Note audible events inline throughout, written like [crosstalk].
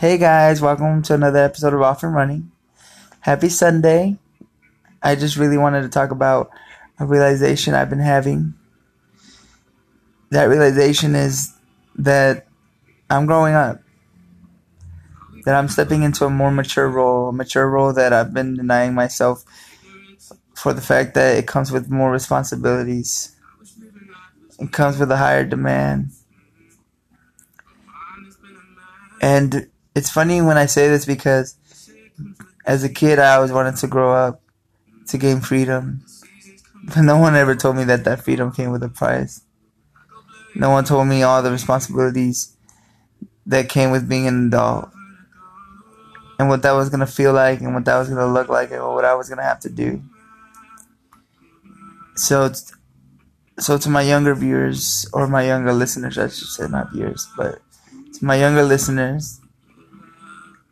Hey guys, welcome to another episode of Off and Running. Happy Sunday. I just really wanted to talk about a realization I've been having. That realization is that I'm growing up. That I'm stepping into a more mature role, a mature role that I've been denying myself for the fact that it comes with more responsibilities. It comes with a higher demand. And it's funny when I say this because as a kid, I always wanted to grow up to gain freedom. But no one ever told me that that freedom came with a price. No one told me all the responsibilities that came with being an adult. And what that was going to feel like and what that was going to look like and what I was going to have to do. So, so to my younger viewers or my younger listeners, I should say, not viewers, but to my younger listeners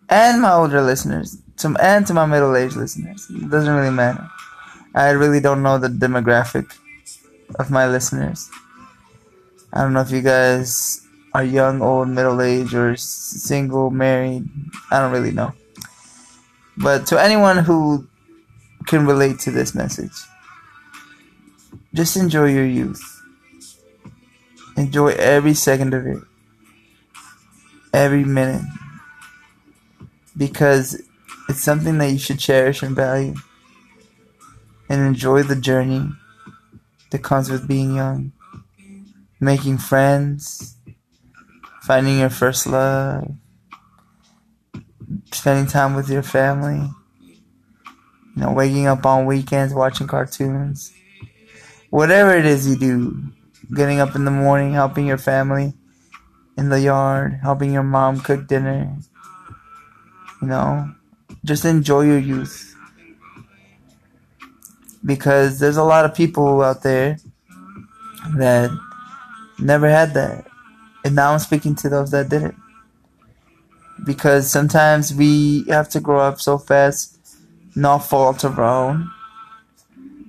and my older listeners, to and to my middle-aged listeners, it doesn't really matter. I really don't know the demographic of my listeners. I don't know if you guys are young, old, middle-aged, or single, married. I don't really know. But to anyone who can relate to this message, just enjoy your youth. Enjoy every second of it every minute because it's something that you should cherish and value and enjoy the journey that comes with being young, making friends, finding your first love, spending time with your family, you know, waking up on weekends watching cartoons, whatever it is you do, getting up in the morning, helping your family in the yard, helping your mom cook dinner. You know, just enjoy your youth. Because there's a lot of people out there that never had that. And now I'm speaking to those that didn't. Because sometimes we have to grow up so fast, not fault of our own.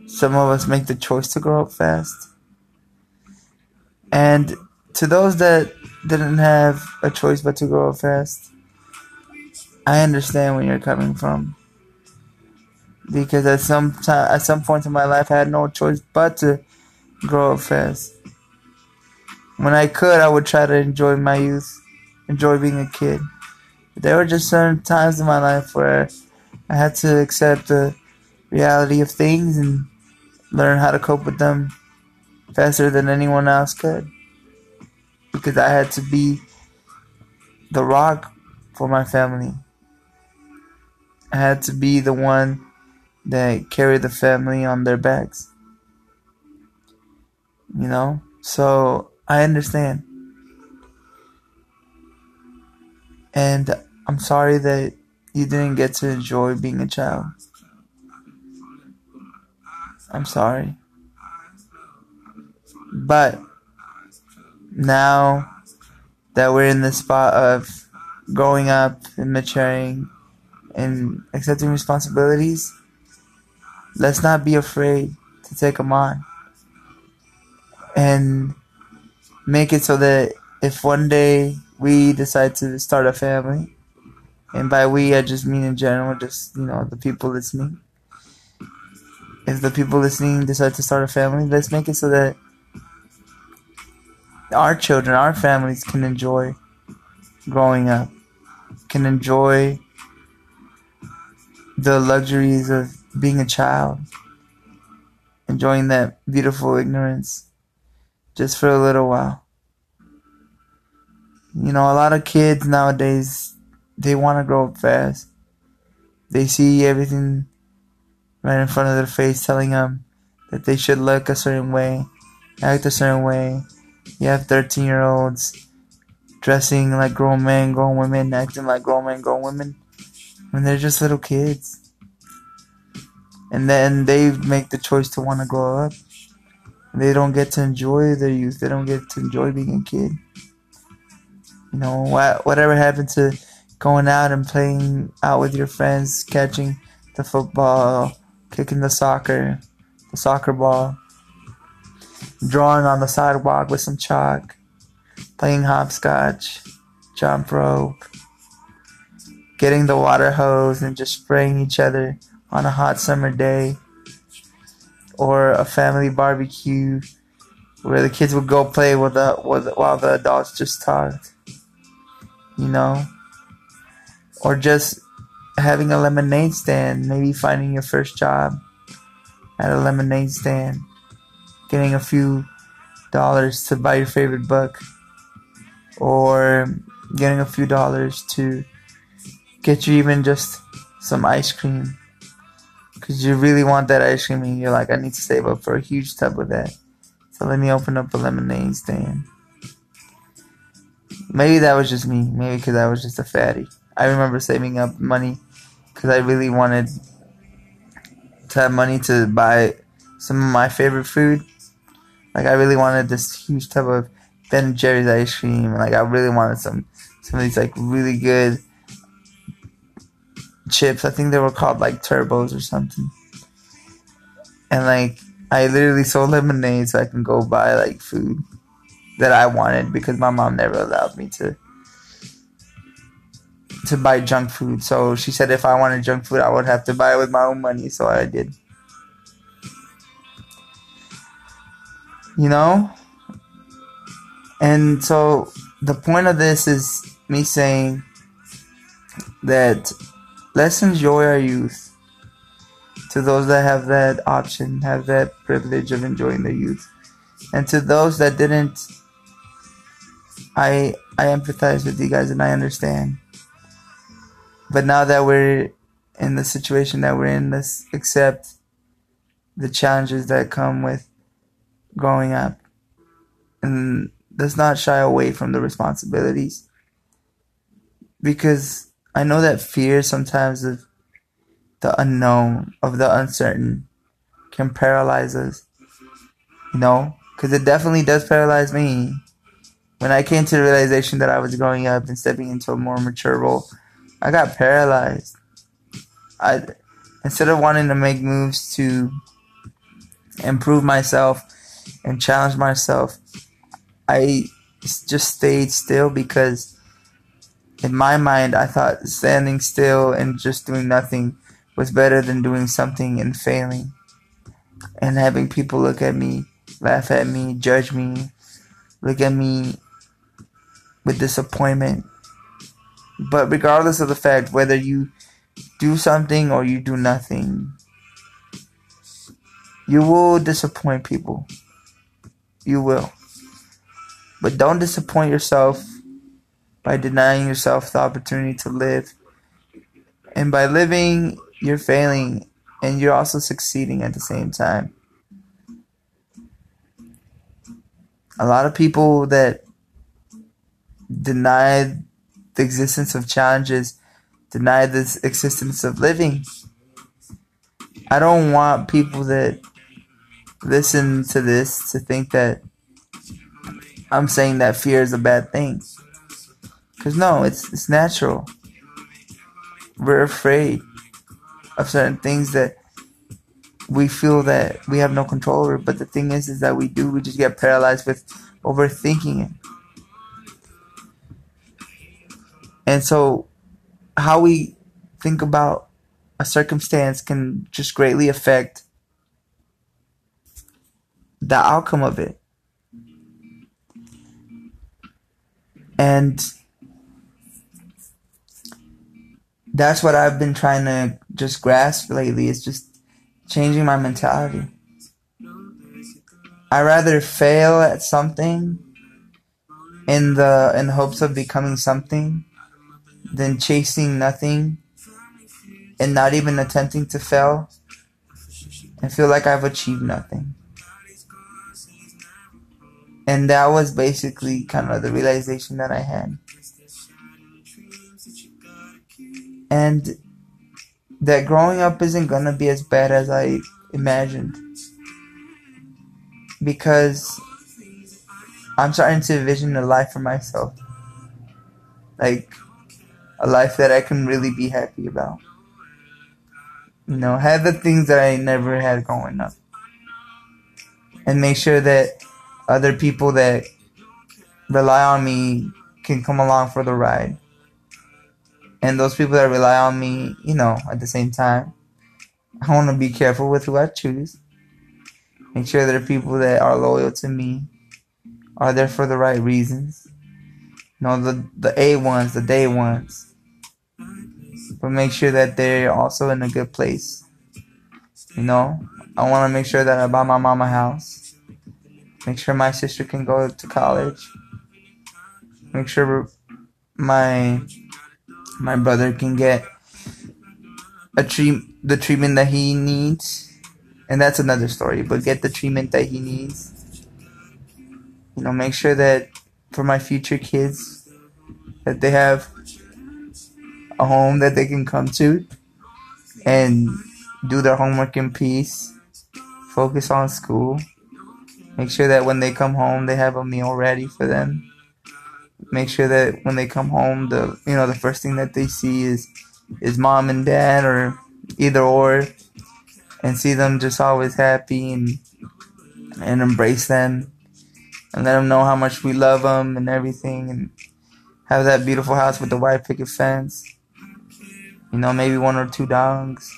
Some of us make the choice to grow up fast. And to those that didn't have a choice but to grow up fast. I understand where you're coming from. Because at some time, at some point in my life, I had no choice but to grow up fast. When I could, I would try to enjoy my youth, enjoy being a kid. But there were just certain times in my life where I had to accept the reality of things and learn how to cope with them faster than anyone else could because I had to be the rock for my family. Had to be the one that carried the family on their backs. You know? So I understand. And I'm sorry that you didn't get to enjoy being a child. I'm sorry. But now that we're in the spot of growing up and maturing and accepting responsibilities, let's not be afraid to take them on and make it so that if one day we decide to start a family, and by we I just mean in general, just you know the people listening. If the people listening decide to start a family, let's make it so that our children, our families can enjoy growing up, can enjoy the luxuries of being a child, enjoying that beautiful ignorance just for a little while. You know, a lot of kids nowadays, they want to grow up fast. They see everything right in front of their face telling them that they should look a certain way, act a certain way, you have 13 year olds dressing like grown men, grown women, acting like grown men, grown women when they're just little kids. And then they make the choice to want to grow up. They don't get to enjoy their youth. They don't get to enjoy being a kid. You know, what? whatever happened to going out and playing out with your friends, catching the football, kicking the soccer, the soccer ball drawing on the sidewalk with some chalk, playing hopscotch, jump rope, getting the water hose and just spraying each other on a hot summer day, or a family barbecue where the kids would go play with the, with, while the adults just talked, you know, or just having a lemonade stand, maybe finding your first job at a lemonade stand, getting a few dollars to buy your favorite book, or getting a few dollars to get you even just some ice cream. Because you really want that ice cream and you're like, I need to save up for a huge tub of that. So let me open up a lemonade stand. Maybe that was just me. Maybe because I was just a fatty. I remember saving up money because I really wanted to have money to buy some of my favorite food. Like I really wanted this huge tub of Ben and Jerry's ice cream. Like I really wanted some some of these like really good chips. I think they were called like turbos or something. And like I literally sold lemonade so I can go buy like food that I wanted because my mom never allowed me to to buy junk food. So she said if I wanted junk food I would have to buy it with my own money, so I did. You know? And so the point of this is me saying that let's enjoy our youth to those that have that option, have that privilege of enjoying their youth. And to those that didn't, I I empathize with you guys and I understand. But now that we're in the situation that we're in, let's accept the challenges that come with growing up. And let's not shy away from the responsibilities. Because I know that fear sometimes of the unknown, of the uncertain, can paralyze us. You know? Because it definitely does paralyze me. When I came to the realization that I was growing up and stepping into a more mature role, I got paralyzed. I instead of wanting to make moves to improve myself and challenge myself, I just stayed still because in my mind I thought standing still and just doing nothing was better than doing something and failing and having people look at me, laugh at me, judge me, look at me with disappointment. But regardless of the fact whether you do something or you do nothing, you will disappoint people. You will. But don't disappoint yourself by denying yourself the opportunity to live. And by living, you're failing and you're also succeeding at the same time. A lot of people that deny the existence of challenges, deny the existence of living. I don't want people that listen to this to think that I'm saying that fear is a bad thing. Cause no, it's it's natural. We're afraid of certain things that we feel that we have no control over. But the thing is, is that we do. We just get paralyzed with overthinking it. And so, how we think about a circumstance can just greatly affect the outcome of it. And that's what I've been trying to just grasp lately. It's just changing my mentality. I rather fail at something in the in hopes of becoming something than chasing nothing and not even attempting to fail and feel like I've achieved nothing. And that was basically kind of the realization that I had. And that growing up isn't gonna be as bad as I imagined. Because I'm starting to envision a life for myself. Like, a life that I can really be happy about. You know, have the things that I never had growing up. And make sure that other people that rely on me can come along for the ride. And those people that rely on me, you know, at the same time. I want to be careful with who I choose. Make sure that the people that are loyal to me are there for the right reasons. You know, the, the A ones, the day ones. But make sure that they're also in a good place. You know, I want to make sure that I buy my mama a house. Make sure my sister can go to college. Make sure my my brother can get a treat the treatment that he needs, and that's another story. But get the treatment that he needs. You know, make sure that for my future kids that they have a home that they can come to and do their homework in peace. Focus on school. Make sure that when they come home, they have a meal ready for them make sure that when they come home, the you know the first thing that they see is is mom and dad or either or, and see them just always happy and and embrace them and let them know how much we love them and everything and have that beautiful house with the white picket fence. You know, maybe one or two dogs.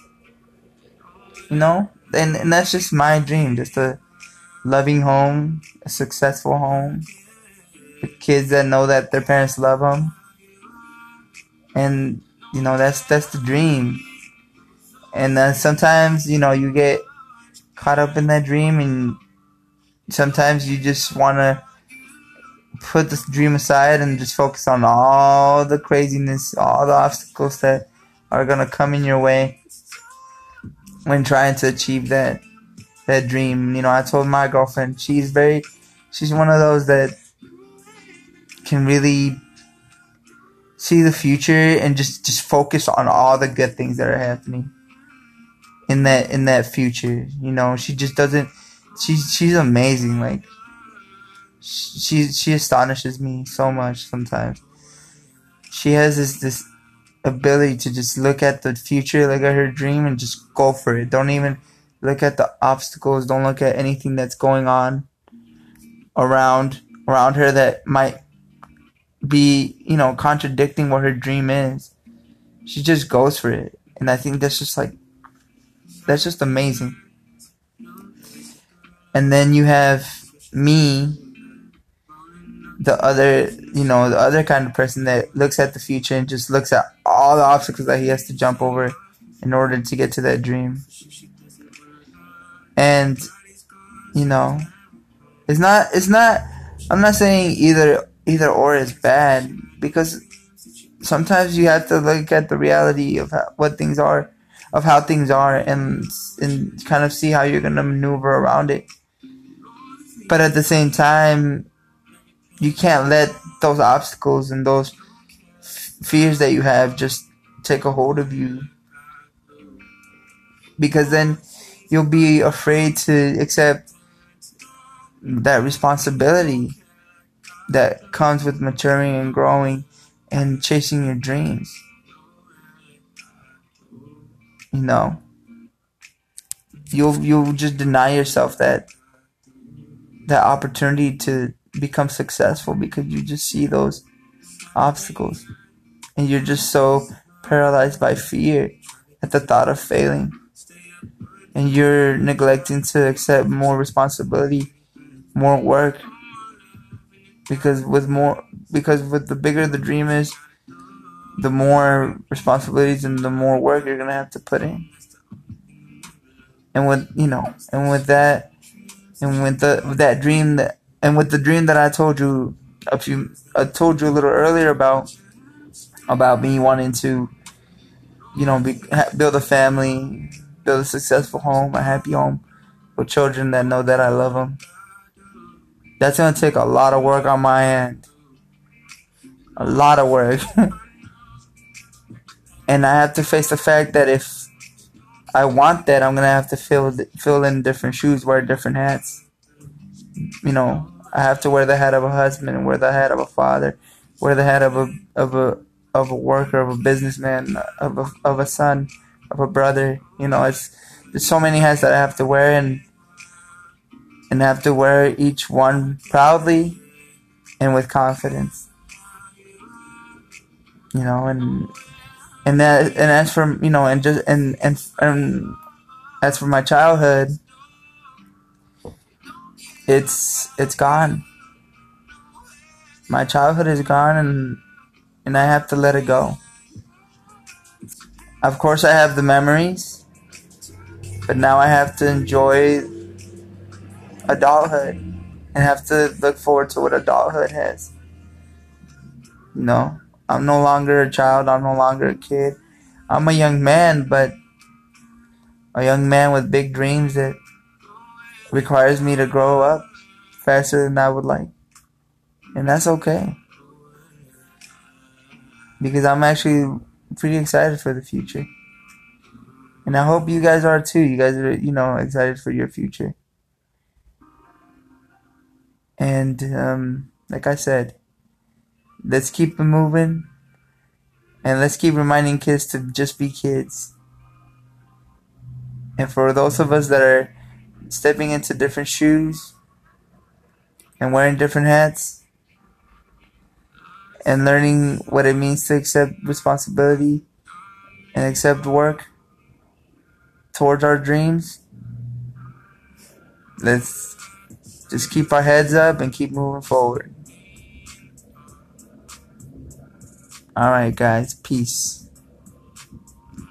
You know, and and that's just my dream, just a loving home, a successful home kids that know that their parents love them, and you know that's that's the dream. And uh, sometimes you know you get caught up in that dream, and sometimes you just want to put this dream aside and just focus on all the craziness, all the obstacles that are gonna come in your way when trying to achieve that that dream. You know, I told my girlfriend she's very she's one of those that can really see the future and just just focus on all the good things that are happening in that in that future. You know she just doesn't she's she's amazing like she she astonishes me so much sometimes. She has this this ability to just look at the future look at her dream and just go for it. Don't even look at the obstacles. Don't look at anything that's going on around around her that might be, you know, contradicting what her dream is. She just goes for it. And I think that's just like, that's just amazing. And then you have me, the other, you know, the other kind of person that looks at the future and just looks at all the obstacles that he has to jump over in order to get to that dream. And, you know, it's not, it's not, I'm not saying either either or is bad because sometimes you have to look at the reality of how, what things are, of how things are, and and kind of see how you're gonna maneuver around it. But at the same time, you can't let those obstacles and those f- fears that you have just take a hold of you, because then you'll be afraid to accept that responsibility that comes with maturing and growing and chasing your dreams. You know, you'll you'll just deny yourself that that opportunity to become successful because you just see those obstacles and you're just so paralyzed by fear at the thought of failing and you're neglecting to accept more responsibility more work because with more because with the bigger the dream is the more responsibilities and the more work you're gonna have to put in. And with you know and with that and with the with that dream that and with the dream that I told you a few I told you a little earlier about about me wanting to you know be, build a family build a successful home a happy home with children that know that I love them that's gonna take a lot of work on my end. A lot of work. [laughs] and I have to face the fact that if I want that, I'm gonna have to fill fill in different shoes, wear different hats. You know, I have to wear the hat of a husband, wear the hat of a father, wear the hat of a of a of a worker, of a businessman, of a of a son, of a brother. You know, it's there's so many hats that I have to wear, and and have to wear each one proudly and with confidence. You know, and And that and as for you know and just and and and as for my childhood, it's it's gone. My childhood is gone and and I have to let it go. Of course I have the memories, but now I have to enjoy adulthood and have to look forward to what adulthood has. You know, I'm no longer a child, I'm no longer a kid. I'm a young man, but a young man with big dreams that requires me to grow up faster than I would like. And that's okay. Because I'm actually pretty excited for the future. And I hope you guys are too. You guys are, you know, excited for your future. And um, like I said, let's keep it moving. And let's keep reminding kids to just be kids. And for those of us that are stepping into different shoes and wearing different hats and learning what it means to accept responsibility and accept work towards our dreams, let's just keep our heads up and keep moving forward. Alright, guys. Peace.